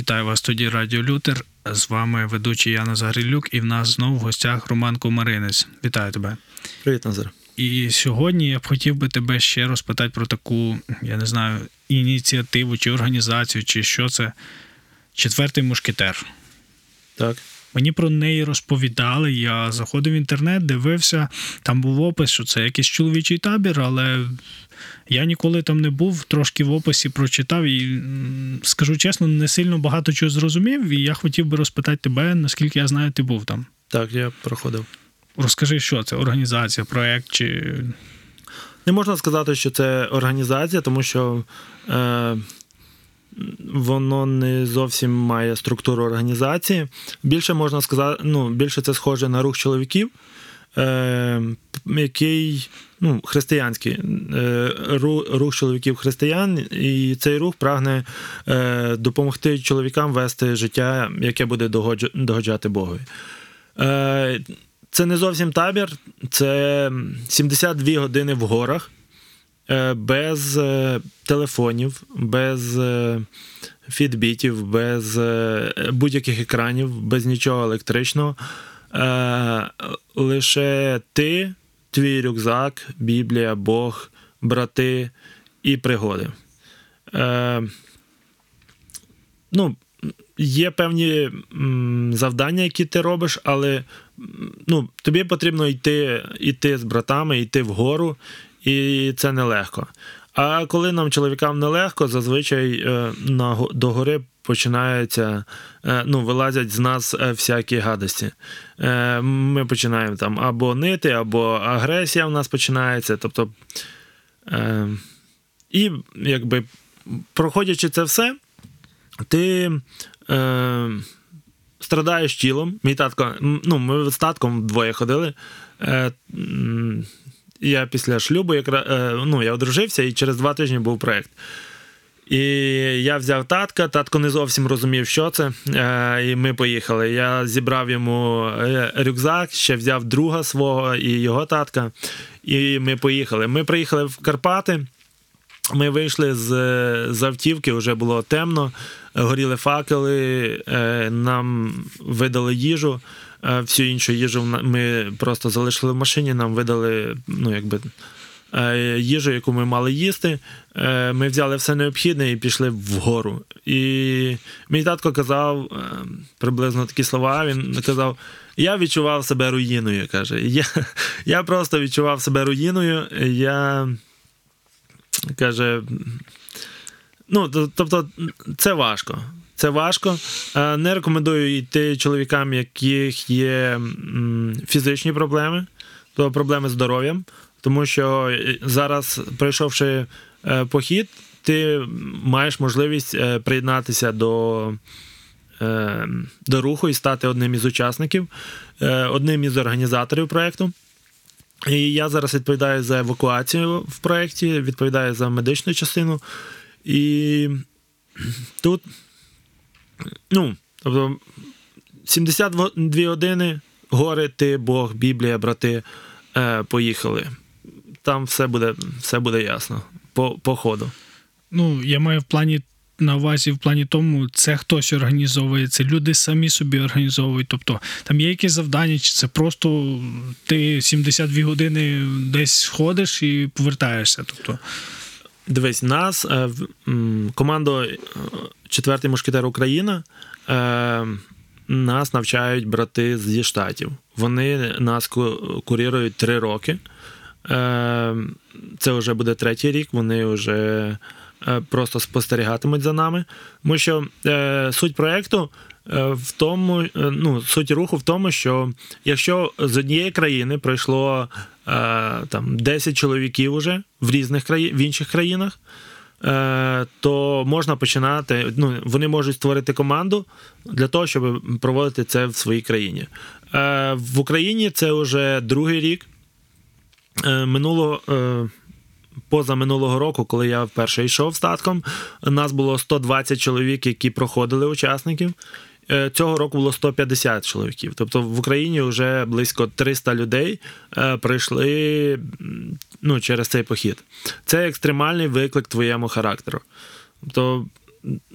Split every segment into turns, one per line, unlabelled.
Вітаю вас тоді Радіо Лютер. З вами ведучий Яна Загрілюк, і в нас знову в гостях Роман Комаринець. Вітаю тебе.
Привіт, Назар.
І сьогодні я б хотів би тебе ще розпитати про таку, я не знаю, ініціативу чи організацію, чи що це четвертий мушкетер.
Так.
Мені про неї розповідали. Я заходив в інтернет, дивився, там був опис, що це якийсь чоловічий табір, але я ніколи там не був, трошки в описі прочитав і скажу чесно, не сильно багато чого зрозумів. І я хотів би розпитати тебе, наскільки я знаю, ти був там.
Так, я проходив.
Розкажи, що це організація, проект чи.
Не можна сказати, що це організація, тому що е, воно не зовсім має структуру організації. Більше можна сказати, ну, більше це схоже на рух чоловіків, е, який ну, християнський е, рух чоловіків християн, і цей рух прагне е, допомогти чоловікам вести життя, яке буде догоджати Богові. Е, це не зовсім табір, це 72 години в горах, без е, телефонів, без е, фідбітів, без будь-яких екранів, без нічого електричного. Лише ти, твій рюкзак, Біблія, Бог, брати і пригоди. Ну, Є певні завдання, які ти робиш, але ну, тобі потрібно йти йти з братами, йти вгору, і це нелегко. А коли нам, чоловікам, нелегко, зазвичай е, на, до гори починається, е, ну, вилазять з нас е, всякі гадості. Ми починаємо там або нити, або агресія в нас починається. Тобто, І якби проходячи це все, ти страдаєш тілом. Мій татко, ну, ми з татком двоє ходили. Е, Я після шлюбу якраз, е, ну, я одружився і через два тижні був проєкт. І я взяв татка, татко не зовсім розумів, що це. Е, І ми поїхали. Я зібрав йому е, рюкзак, ще взяв друга свого і його татка. І ми поїхали. Ми приїхали в Карпати. Ми вийшли з, з автівки, вже було темно горіли факели, е, нам видали їжу. Е, всю іншу їжу ми просто залишили в машині, нам видали ну, якби, е, їжу, яку ми мали їсти. Ми взяли все необхідне і пішли вгору. І мій татко казав приблизно такі слова. Він казав: я відчував себе руїною. каже. Я я просто відчував себе руїною. Я каже, Ну, тобто, це важко. Це важко. Е, не рекомендую йти чоловікам, яких є фізичні проблеми, то проблеми з здоров'ям. Тому що е, зараз, пройшовши е, похід, ти маєш можливість приєднатися до до руху і стати одним із учасників, одним із організаторів проєкту. І я зараз відповідаю за евакуацію в проєкті, відповідаю за медичну частину. І тут, ну, тобто 72 години, гори, ти, Бог, Біблія, брати, е, поїхали. Там все буде все буде ясно по, по ходу.
Ну, я маю в плані на увазі в плані тому, це хтось організовує, це люди самі собі організовують. Тобто там є якісь завдання, чи це просто ти 72 години десь ходиш і повертаєшся. Тобто.
Дивись, нас е, команду е, четвертий мушкетер Україна. Е, нас навчають брати зі штатів. Вони нас курірують три роки. Це вже буде третій рік. Вони вже просто спостерігатимуть за нами. Тому що суть проєкту в тому, ну, суть руху в тому, що якщо з однієї країни пройшло там 10 чоловіків уже в різних краї... в інших країнах, е, то можна починати. Ну, Вони можуть створити команду для того, щоб проводити це в своїй країні. Е, в Україні це вже другий рік. Е, минулого. Поза минулого року, коли я вперше йшов статком, нас було 120 чоловік, які проходили учасників. Е, цього року було 150 чоловіків. Тобто в Україні вже близько 300 людей е, прийшли ну, через цей похід. Це екстремальний виклик твоєму характеру. Тобто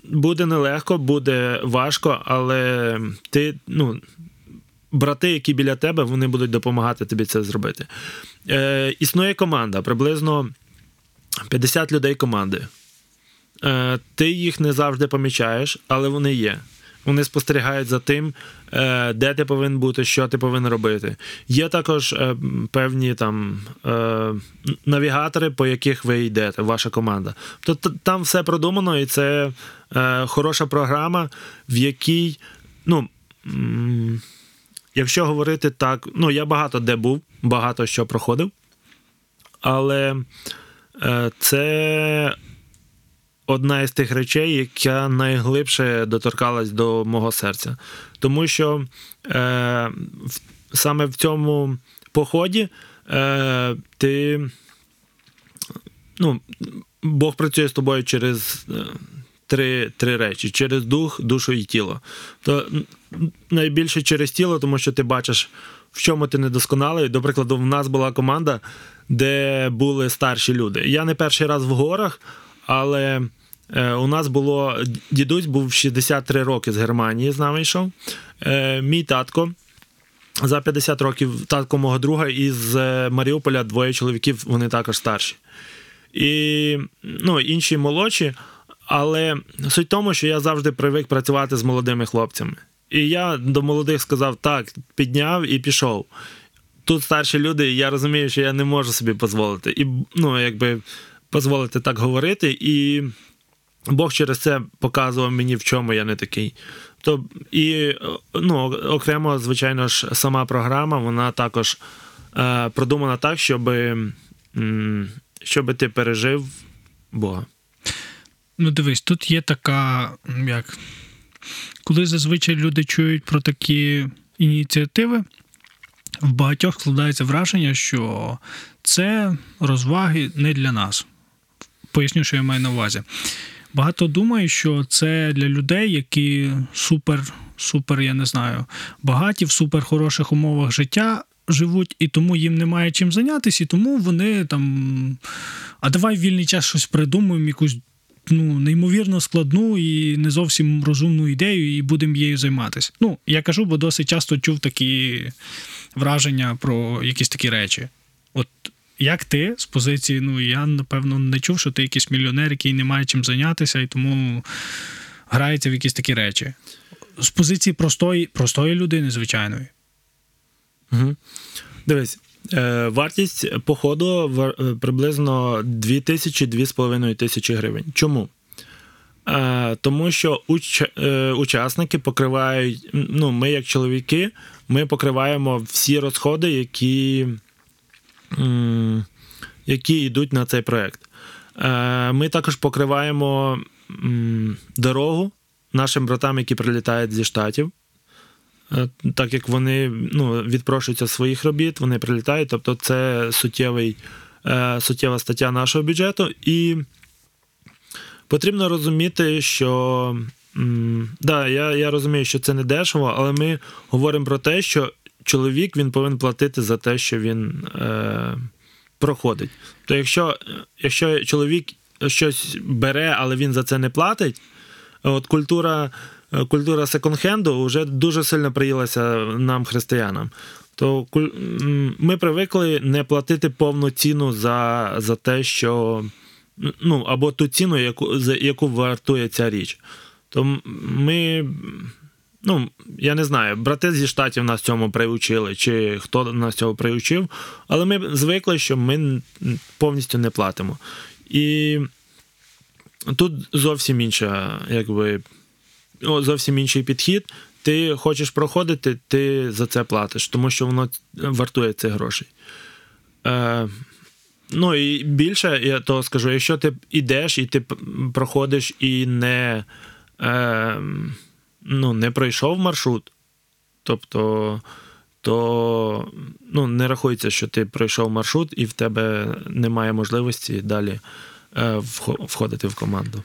буде нелегко, буде важко, але ти, ну, брати, які біля тебе, вони будуть допомагати тобі це зробити. Е, Існує команда, приблизно 50 людей команди. Е, Ти їх не завжди помічаєш, але вони є. Вони спостерігають за тим, е, де ти повинен бути, що ти повинен робити. Є також е, певні там е, навігатори, по яких ви йдете, ваша команда. Тобто там все продумано, і це хороша програма, в якій, ну. Якщо говорити так, ну я багато де був, багато що проходив, але це одна із тих речей, яка найглибше доторкалась до мого серця. Тому що е, саме в цьому поході е, ти. Ну, Бог працює з тобою через. е, Три, три речі: через дух, душу і тіло. То найбільше через тіло, тому що ти бачиш, в чому ти недосконалий. До прикладу, в нас була команда, де були старші люди. Я не перший раз в горах, але е, у нас було дідусь був 63 роки з Германії, з нами йшов. Е, мій татко. За 50 років татко мого друга із е, Маріуполя двоє чоловіків, вони також старші. І ну, інші молодші. Але суть в тому, що я завжди привик працювати з молодими хлопцями. І я до молодих сказав: так, підняв і пішов. Тут старші люди, і я розумію, що я не можу собі дозволити. І ну, якби дозволити так говорити. І Бог через це показував мені, в чому я не такий. То, і ну, окремо, звичайно ж, сама програма, вона також е, продумана так, щоб, щоб ти пережив Бога.
Ну, дивись, тут є така, як. Коли зазвичай люди чують про такі ініціативи, в багатьох складається враження, що це розваги не для нас. Поясню, що я маю на увазі. Багато думають, що це для людей, які супер, супер, я не знаю, багаті в супер хороших умовах життя живуть, і тому їм немає чим зайнятися, і тому вони там. А давай в вільний час щось придумаємо, якусь ну, неймовірно складну і не зовсім розумну ідею, і будемо її займатися. Ну, я кажу, бо досить часто чув такі враження про якісь такі речі. От як ти з позиції, ну я напевно не чув, що ти якийсь мільйонер, який не має чим зайнятися, і тому грається в якісь такі речі. З позиції простої, простої людини, звичайної.
Угу. Дивись, е, вартість походу вар- е, приблизно 2000-2500 тисячі гривень. Чому? Е, тому що уч, учасники покривають, ну, ми, як чоловіки, ми покриваємо всі розходи, які, які йдуть на цей проєкт. Е, ми також покриваємо дорогу нашим братам, які прилітають зі штатів. Е, Так як вони ну, відпрошуються своїх робіт, вони прилітають, тобто це суттєвий, е, суттєва стаття нашого бюджету. І потрібно розуміти, що да, я, я розумію, що це не дешево, але ми говоримо про те, що чоловік він повинен платити за те, що він е, проходить. То якщо, якщо чоловік щось бере, але він за це не платить, от культура культура секонд-хенду вже дуже сильно приїлася нам, християнам. То ми привикли не платити повну ціну за, за те, що ну, або ту ціну, яку, за яку вартує ця річ. То ми, ну, я не знаю, брати зі штатів нас цьому приучили, чи хто нас цього приучив, але ми звикли, що ми повністю не платимо. І тут зовсім інша, якби зовсім інший підхід. Ти хочеш проходити, ти за це платиш, тому що воно вартує цих грошей. Е, ну і більше, я то скажу, якщо ти йдеш і ти проходиш і не, е, ну, не пройшов маршрут, тобто, то ну, не рахується, що ти пройшов маршрут і в тебе немає можливості далі е, входити в команду.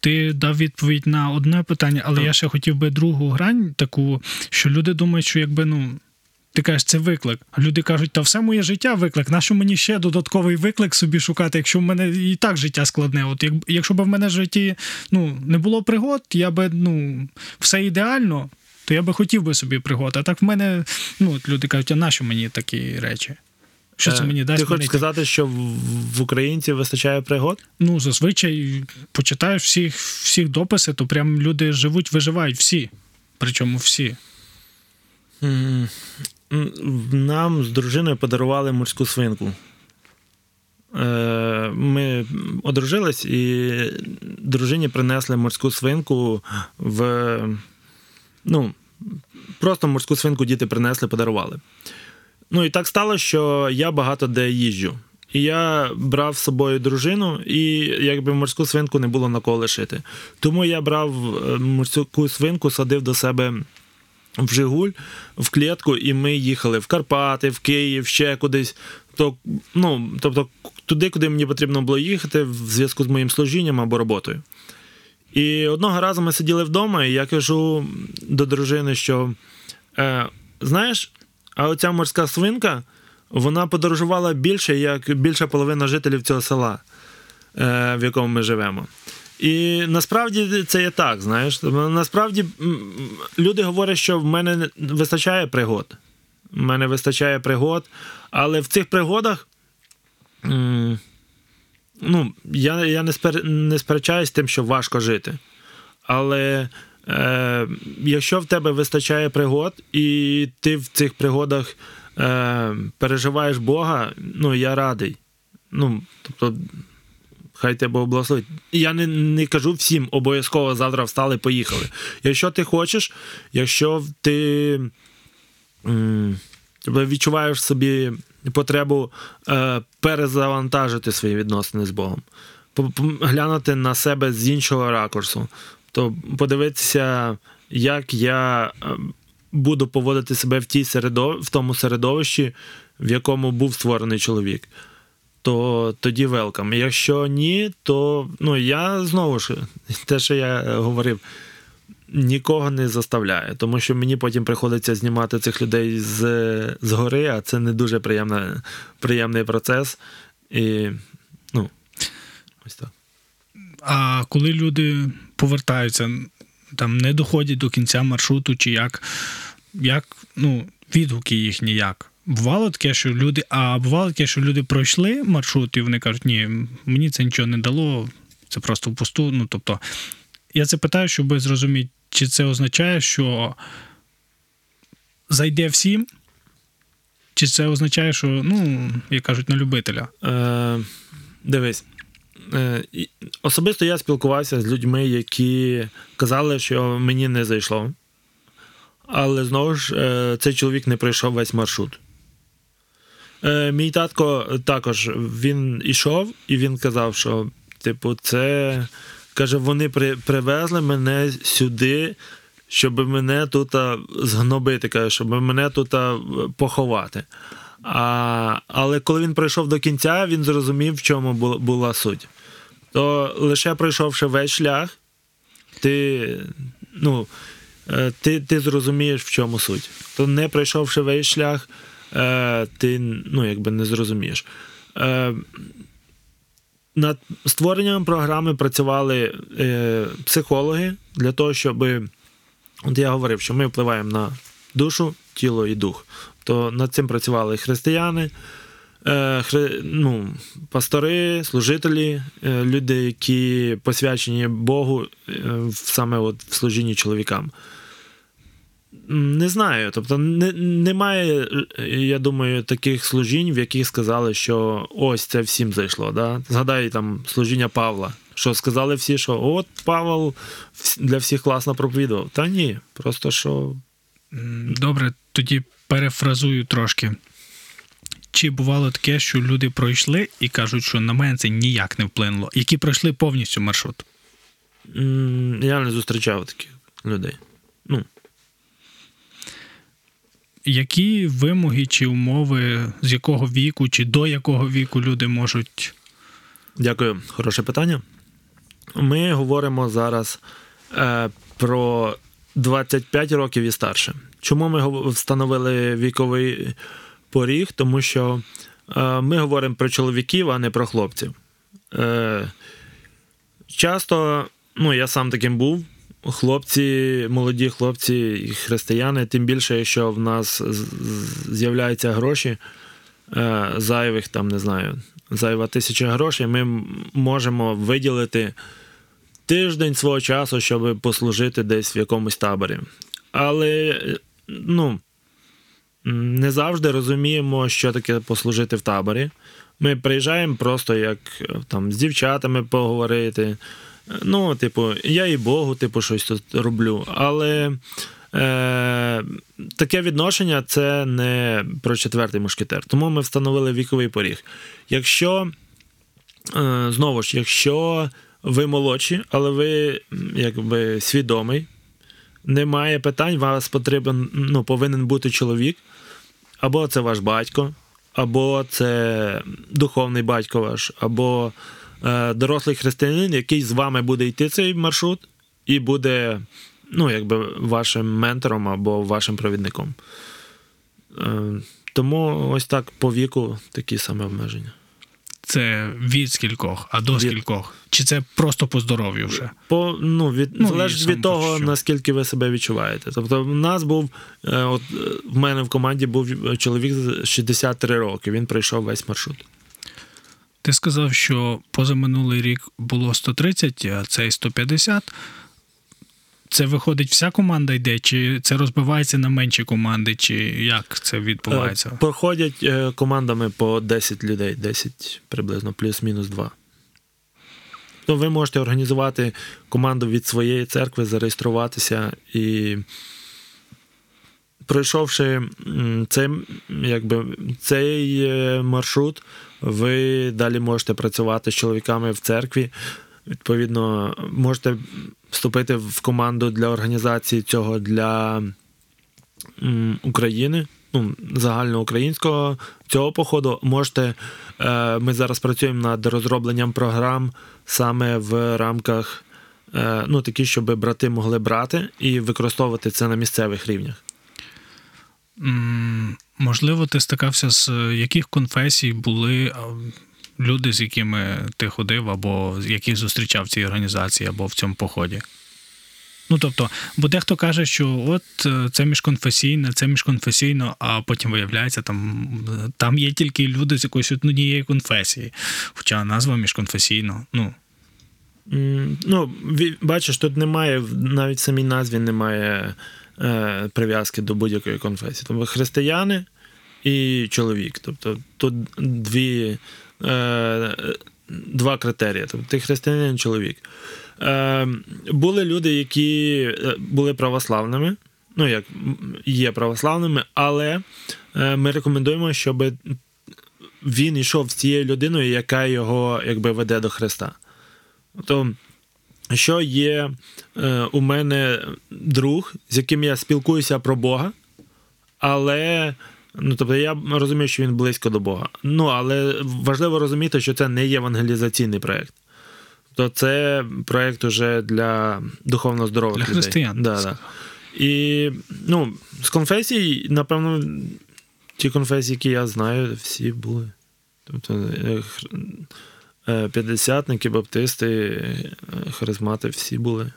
Ти дав відповідь на одне питання, але
Так.
я ще хотів би другу грань, таку, що люди думають, що якби ну. Ти кажеш, це виклик. А люди кажуть, та все моє життя виклик. Нащо мені ще додатковий виклик собі шукати, якщо в мене і так життя складне? От як, якщо б в мене в житті ну, не було пригод, я би ну, все ідеально, то я би хотів би собі пригод. А так в мене ну, от люди кажуть, а нащо мені такі речі? Що це
Е,
мені дасть?
Ти хочеш сказати, що в, українців вистачає пригод?
Ну, зазвичай почитаєш всіх, всіх дописи, то прям люди живуть, виживають всі. Причому всі.
Нам з дружиною подарували морську свинку. Е, Ми одружились і дружині принесли морську свинку в. Ну, просто морську свинку діти принесли, подарували. Ну і так стало, що я багато де їжджу. І я брав з собою дружину, і якби морську свинку не було на кого лишити. Тому я брав е, морську свинку, садив до себе в Жигуль, в клітку, і ми їхали в Карпати, в Київ, ще кудись. То, ну, тобто туди, куди мені потрібно було їхати, в зв'язку з моїм служінням або роботою. І одного разу ми сиділи вдома, і я кажу до дружини, що е, знаєш, а оця морська свинка, вона подорожувала більше, як більша половина жителів цього села, е, в якому ми живемо. І насправді це є так, знаєш. Насправді люди говорять, що в мене вистачає пригод. В мене вистачає пригод, але в цих пригодах. Ну, я, я не, спер, не сперечаюсь з тим, що важко жити. Але е, якщо в тебе вистачає пригод, і ти в цих пригодах е, переживаєш Бога, ну я радий. Ну, тобто, хай тебе благословить. Я не, не кажу всім обов'язково завтра встали, поїхали. Якщо ти хочеш, якщо ти м, відчуваєш собі потребу е, перезавантажити свої відносини з Богом, по- по- глянути на себе з іншого ракурсу, то подивитися, як я е, буду поводити себе в, тій середов... в тому середовищі, в якому був створений чоловік. То тоді велкам. Якщо ні, то ну я знову ж те, що я говорив, нікого не заставляє, тому що мені потім приходиться знімати цих людей з, з гори, а це не дуже приємна, приємний процес. І ну, ось так.
А коли люди повертаються, там не доходять до кінця маршруту, чи як, як ну, відгуки їхні як? Бувало таке, що люди, а бувало таке, що люди пройшли маршрут, і вони кажуть, ні, мені це нічого не дало, це просто впусту. Ну, тобто, я це питаю, щоб зрозуміти, чи це означає, що зайде всім, чи це означає, що, ну, як кажуть, на любителя.
Е, дивись. Е, особисто я спілкувався з людьми, які казали, що мені не зайшло. Але знову ж е, цей чоловік не пройшов весь маршрут. Е, мій татко також він ішов, і він казав, що, типу, це. Каже, вони при, привезли мене сюди, щоб мене тут згнобити, каже, щоб мене тут поховати. А, але коли він прийшов до кінця, він зрозумів, в чому була, була суть. То лише пройшовши весь шлях, ти, ну, е, ти, ти зрозумієш, в чому суть. То не пройшовши весь шлях, е, ти ну, якби не зрозумієш. Е, над створенням програми працювали е, психологи для того, щоб. От я говорив, що ми впливаємо на душу, тіло і дух. То над цим працювали християни, хри, ну, пастори, служителі, люди, які посвячені Богу саме от в служінні чоловікам. Не знаю. Тобто не, немає, я думаю, таких служінь, в яких сказали, що ось це всім зайшло. Да? Згадай там служіння Павла. Що сказали всі, що от Павел для всіх класно проповідував. Та ні, просто що
Добре, тоді перефразую трошки. Чи бувало таке, що люди пройшли і кажуть, що на мене це ніяк не вплинуло, які пройшли повністю маршрут?
я не зустрічав таких людей. Ну,
Які вимоги чи умови, з якого віку, чи до якого віку люди можуть.
Дякую, хороше питання. Ми говоримо зараз е, про 25 років і старше. Чому ми встановили віковий поріг? Тому що е, ми говоримо про чоловіків, а не про хлопців. Е, часто, ну, я сам таким був. Хлопці, молоді хлопці і християни, тим більше, якщо в нас з'являються гроші, е, зайвих, там, не знаю, зайва тисяча грошей, ми можемо виділити тиждень свого часу, щоб послужити десь в якомусь таборі. Але ну, не завжди розуміємо, що таке послужити в таборі. Ми приїжджаємо просто як е, там з дівчатами поговорити. Ну, типу, я і Богу, типу, щось тут роблю. Але е, таке відношення це не про четвертий мушкетер. Тому ми встановили віковий поріг. Якщо Е, знову ж, якщо ви молодші, але ви якби свідомий, немає питань, вас потрібен, ну, повинен бути чоловік, або це ваш батько, або це духовний батько ваш, або дорослий християнин, який з вами буде йти цей маршрут і буде ну, якби вашим ментором або вашим провідником. Е, тому ось так по віку такі саме обмеження.
Це від скількох, а до
Від-
скількох? Чи це просто по здоров'ю вже?
По, ну, від,
Ну,
залежить від того,
що.
наскільки ви себе відчуваєте. Тобто, в нас був, е, от е, в мене в команді був чоловік з 63 роки, він пройшов весь маршрут.
Ти сказав, що позаминулий рік було 130, а цей 150. Це виходить, вся команда йде, чи це розбивається на менші команди, чи як це відбувається?
Е, Проходять е, командами по 10 людей, 10 приблизно, плюс-мінус 2. То ви можете організувати команду від своєї церкви, зареєструватися і. Пройшовши м, цей, якби, цей е, маршрут, ви далі можете працювати з чоловіками в церкві. Відповідно, можете вступити в команду для організації цього для України, ну, загальноукраїнського цього походу. Можете, е, ми зараз працюємо над розробленням програм саме в рамках, е, ну, такі, щоб брати могли брати і використовувати це на місцевих рівнях.
Можливо, ти стикався з е, яких конфесій були люди, з якими ти ходив, або яких зустрічав в цій організації, або в цьому поході? Ну, тобто, бо дехто каже, що от е, це міжконфесійне, це міжконфесійно, а потім виявляється, там, там є тільки люди з якоїсь однієї конфесії, хоча назва міжконфесійно. Ну,
Ну, бачиш, тут немає, навіть самій назві немає е, прив'язки до будь-якої конфесії. Тобто християни і чоловік. Тобто тут дві, е, два критерії. Тобто ти християнин і чоловік. Е, були люди, які е, були православними, ну, як є православними, але е, ми рекомендуємо, щоб він йшов з цією людиною, яка його якби веде до Христа. То що є е, у мене друг, з яким я спілкуюся про Бога, але ну, тобто я розумію, що він близько до Бога. Ну, але важливо розуміти, що це не євангелізаційний проєкт. То це проєкт уже для духовно здорових
Для
людей.
християн,
Да, да. І ну, з конфесій, напевно, ті конфесії, які я знаю, всі були. Тобто, е, п'ятдесятники, баптисти, е, харизмати, всі були.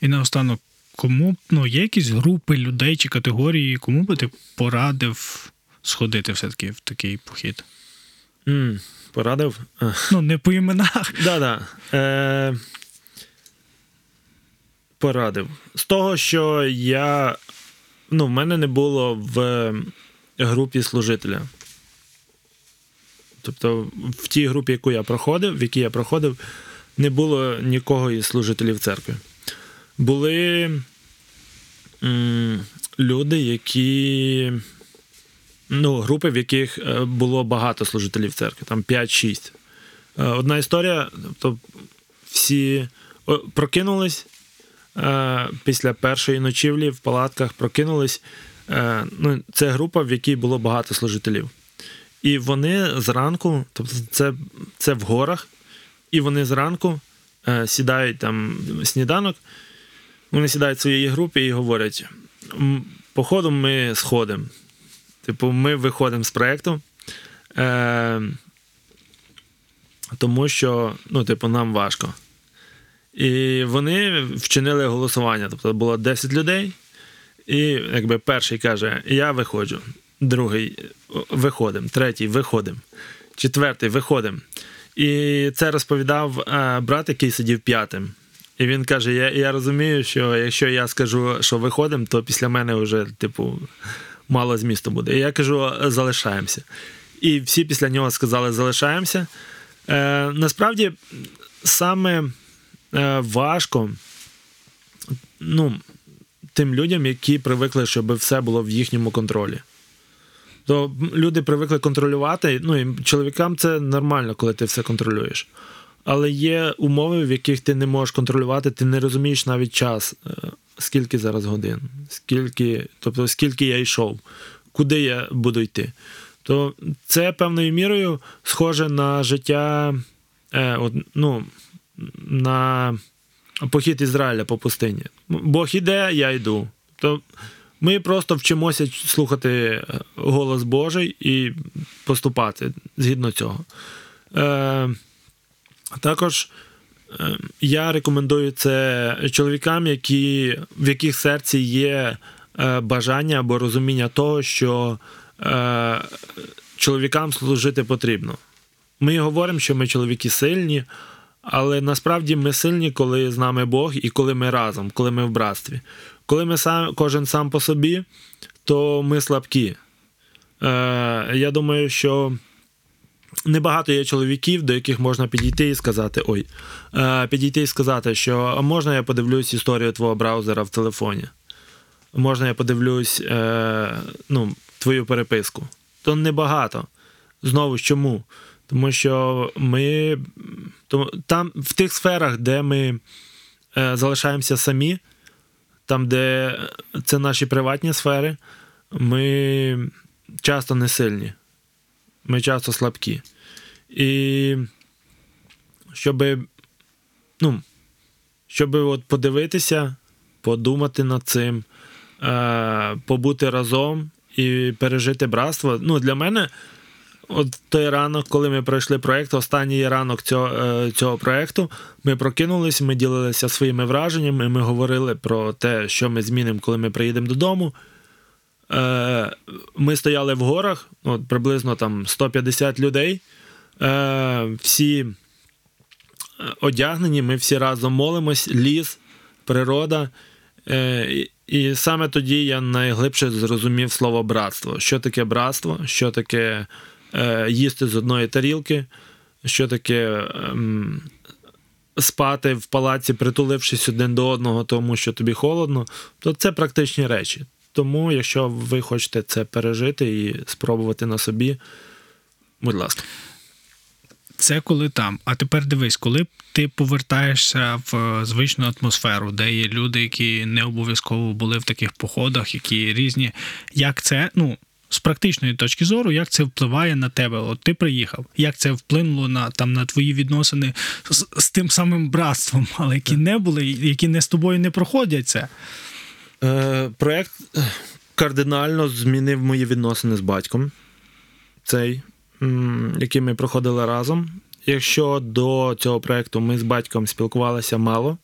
І наостанок, кому ну, є якісь групи людей чи категорії, кому би ти порадив сходити все-таки в такий похід?
м порадив? Е,
Ну, не по іменах.
Да-да. Е, порадив. З того, що я. Ну, в мене не було в групі служителя. Тобто, в тій групі, яку я проходив, в якій я проходив, не було нікого із служителів церкви. Були м, люди, які. Ну, групи, в яких е, було багато служителів церкви, там 5-6. Е, Одна історія, тобто всі прокинулись е, після першої ночівлі в палатках, прокинулись. Ну, це група, в якій було багато служителів. І вони зранку, тобто це, це в горах, і вони зранку е, сідають там сніданок. вони сідають в своїй групі і говорять: походу, ми сходимо. Типу, ми виходимо з проєкту. Е, тому що, ну, типу, нам важко. І вони вчинили голосування. Тобто було 10 людей, і якби перший каже: Я виходжу, другий виходимо, третій виходимо, четвертий виходимо. І це розповідав е, брат, який сидів п'ятим. І він каже: я, я розумію, що якщо я скажу, що виходимо, то після мене вже, типу, мало змісту буде. І я кажу, залишаємося. І всі після нього сказали, залишаємося. Е, насправді, саме е, важко ну, тим людям, які привикли, щоб все було в їхньому контролі. То люди привикли контролювати. Ну, і чоловікам це нормально, коли ти все контролюєш. Але є умови, в яких ти не можеш контролювати, ти не розумієш навіть час, е, скільки зараз годин, скільки, тобто скільки я йшов, куди я буду йти. То це певною мірою схоже на життя, е, от, ну, на похід Ізраїля по пустині. Бог іде, я йду. То ми просто вчимося слухати е, голос Божий і поступати згідно цього. Е, також е, я рекомендую це чоловікам, які, в яких серці є е, бажання або розуміння того, що е, чоловікам служити потрібно. Ми говоримо, що ми чоловіки сильні, але насправді ми сильні, коли з нами Бог і коли ми разом, коли ми в братстві. Коли ми сам, кожен сам по собі, то ми слабкі. Е, Я думаю, що небагато є чоловіків, до яких можна підійти і сказати: ой, е, підійти і сказати, що можна я подивлюсь історію твого браузера в телефоні? Можна я подивлюсь е, ну, твою переписку? То небагато. Знову ж чому? Тому що ми там в тих сферах, де ми е, залишаємося самі, там, де це наші приватні сфери, ми часто не сильні, ми часто слабкі. І щоб, ну, щоб от подивитися, подумати над цим, е, побути разом і пережити братство. Ну, для мене. От той ранок, коли ми пройшли проєкт, останній ранок цього е, цього проєкту, ми прокинулись, ми ділилися своїми враженнями, ми говорили про те, що ми змінимо, коли ми приїдемо додому. Е, Ми стояли в горах, от приблизно там 150 людей. Е, Всі одягнені, ми всі разом молимось, ліс, природа. І саме тоді я найглибше зрозумів слово братство. Що таке братство, що таке їсти з одної тарілки, що таке ем, спати в палаці, притулившись один до одного, тому що тобі холодно, то це практичні речі. Тому, якщо ви хочете це пережити і спробувати на собі, будь ласка.
Це коли там. А тепер дивись, коли ти повертаєшся в звичну атмосферу, де є люди, які не обов'язково були в таких походах, які різні. Як це, ну, з практичної точки зору, як це впливає на тебе? От ти приїхав, як це вплинуло на там на твої відносини з, з тим самим братством, але які не були, які не з тобою не проходять це?
Е, Проєкт кардинально змінив мої відносини з батьком, цей, який ми проходили разом. Якщо до цього проєкту ми з батьком спілкувалися мало,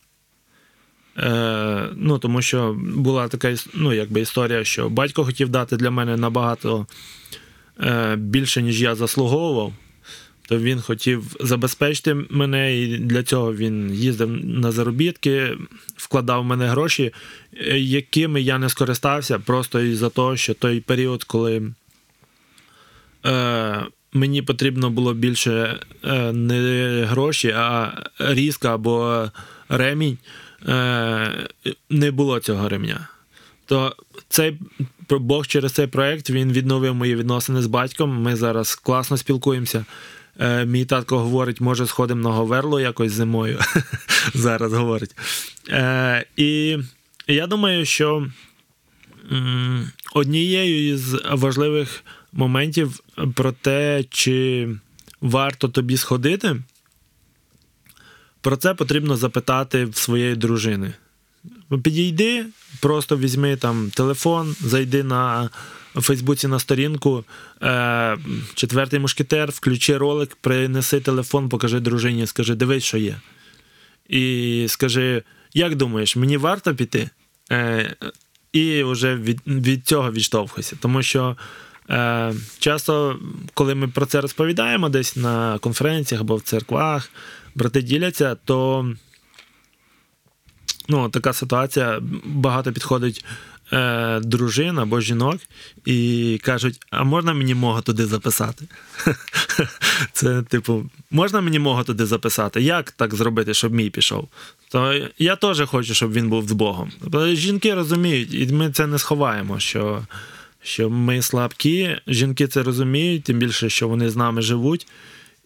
Е, ну, Тому що була така ну, якби історія, що батько хотів дати для мене набагато е, більше, ніж я заслуговував. То він хотів забезпечити мене, і для цього він їздив на заробітки, вкладав в мене гроші, е, якими я не скористався, просто із-за того, що той період, коли е, мені потрібно було більше е, не гроші, а різка або ремінь. Е, не було цього ремня. То цей Бог через цей проект він відновив мої відносини з батьком. Ми зараз класно спілкуємося. Е, мій татко говорить, може, сходимо на Говерло якось зимою. Зараз говорить. Е, і я думаю, що однією із важливих моментів про те, чи варто тобі сходити. Про це потрібно запитати своєї дружини. Підійди, просто візьми там телефон, зайди на Фейсбуці на сторінку е, четвертий мушкетер, включи ролик, принеси телефон, покажи дружині, скажи, дивись, що є. І скажи, як думаєш, мені варто піти? Е, і вже від, від цього відштовхуйся. Тому що часто, коли ми про це розповідаємо десь на конференціях або в церквах, брати діляться, то ну, така ситуація, багато підходить е, дружин або жінок і кажуть: а можна мені мого туди записати? Це, типу, можна мені мого туди записати? Як так зробити, щоб мій пішов? То я теж хочу, щоб він був з Богом. Тобто Жінки розуміють, і ми це не сховаємо, що, що ми слабкі. Жінки це розуміють, тим більше, що вони з нами живуть.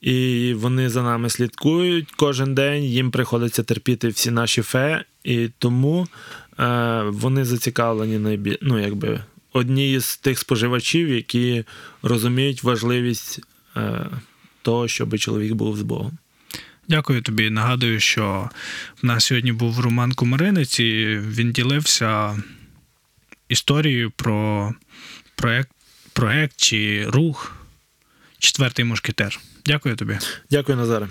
І вони за нами слідкують кожен день, їм приходиться терпіти всі наші фе, і тому е, вони зацікавлені найбіль... ну, якби, одні з тих споживачів, які розуміють важливість е, того, щоб чоловік був з Богом.
Дякую тобі. Нагадую, що в нас сьогодні був Роман Комаринець, і він ділився історією про проект, проект чи рух Четвертий мушкетер. Дякую тобі.
Дякую, Назаре.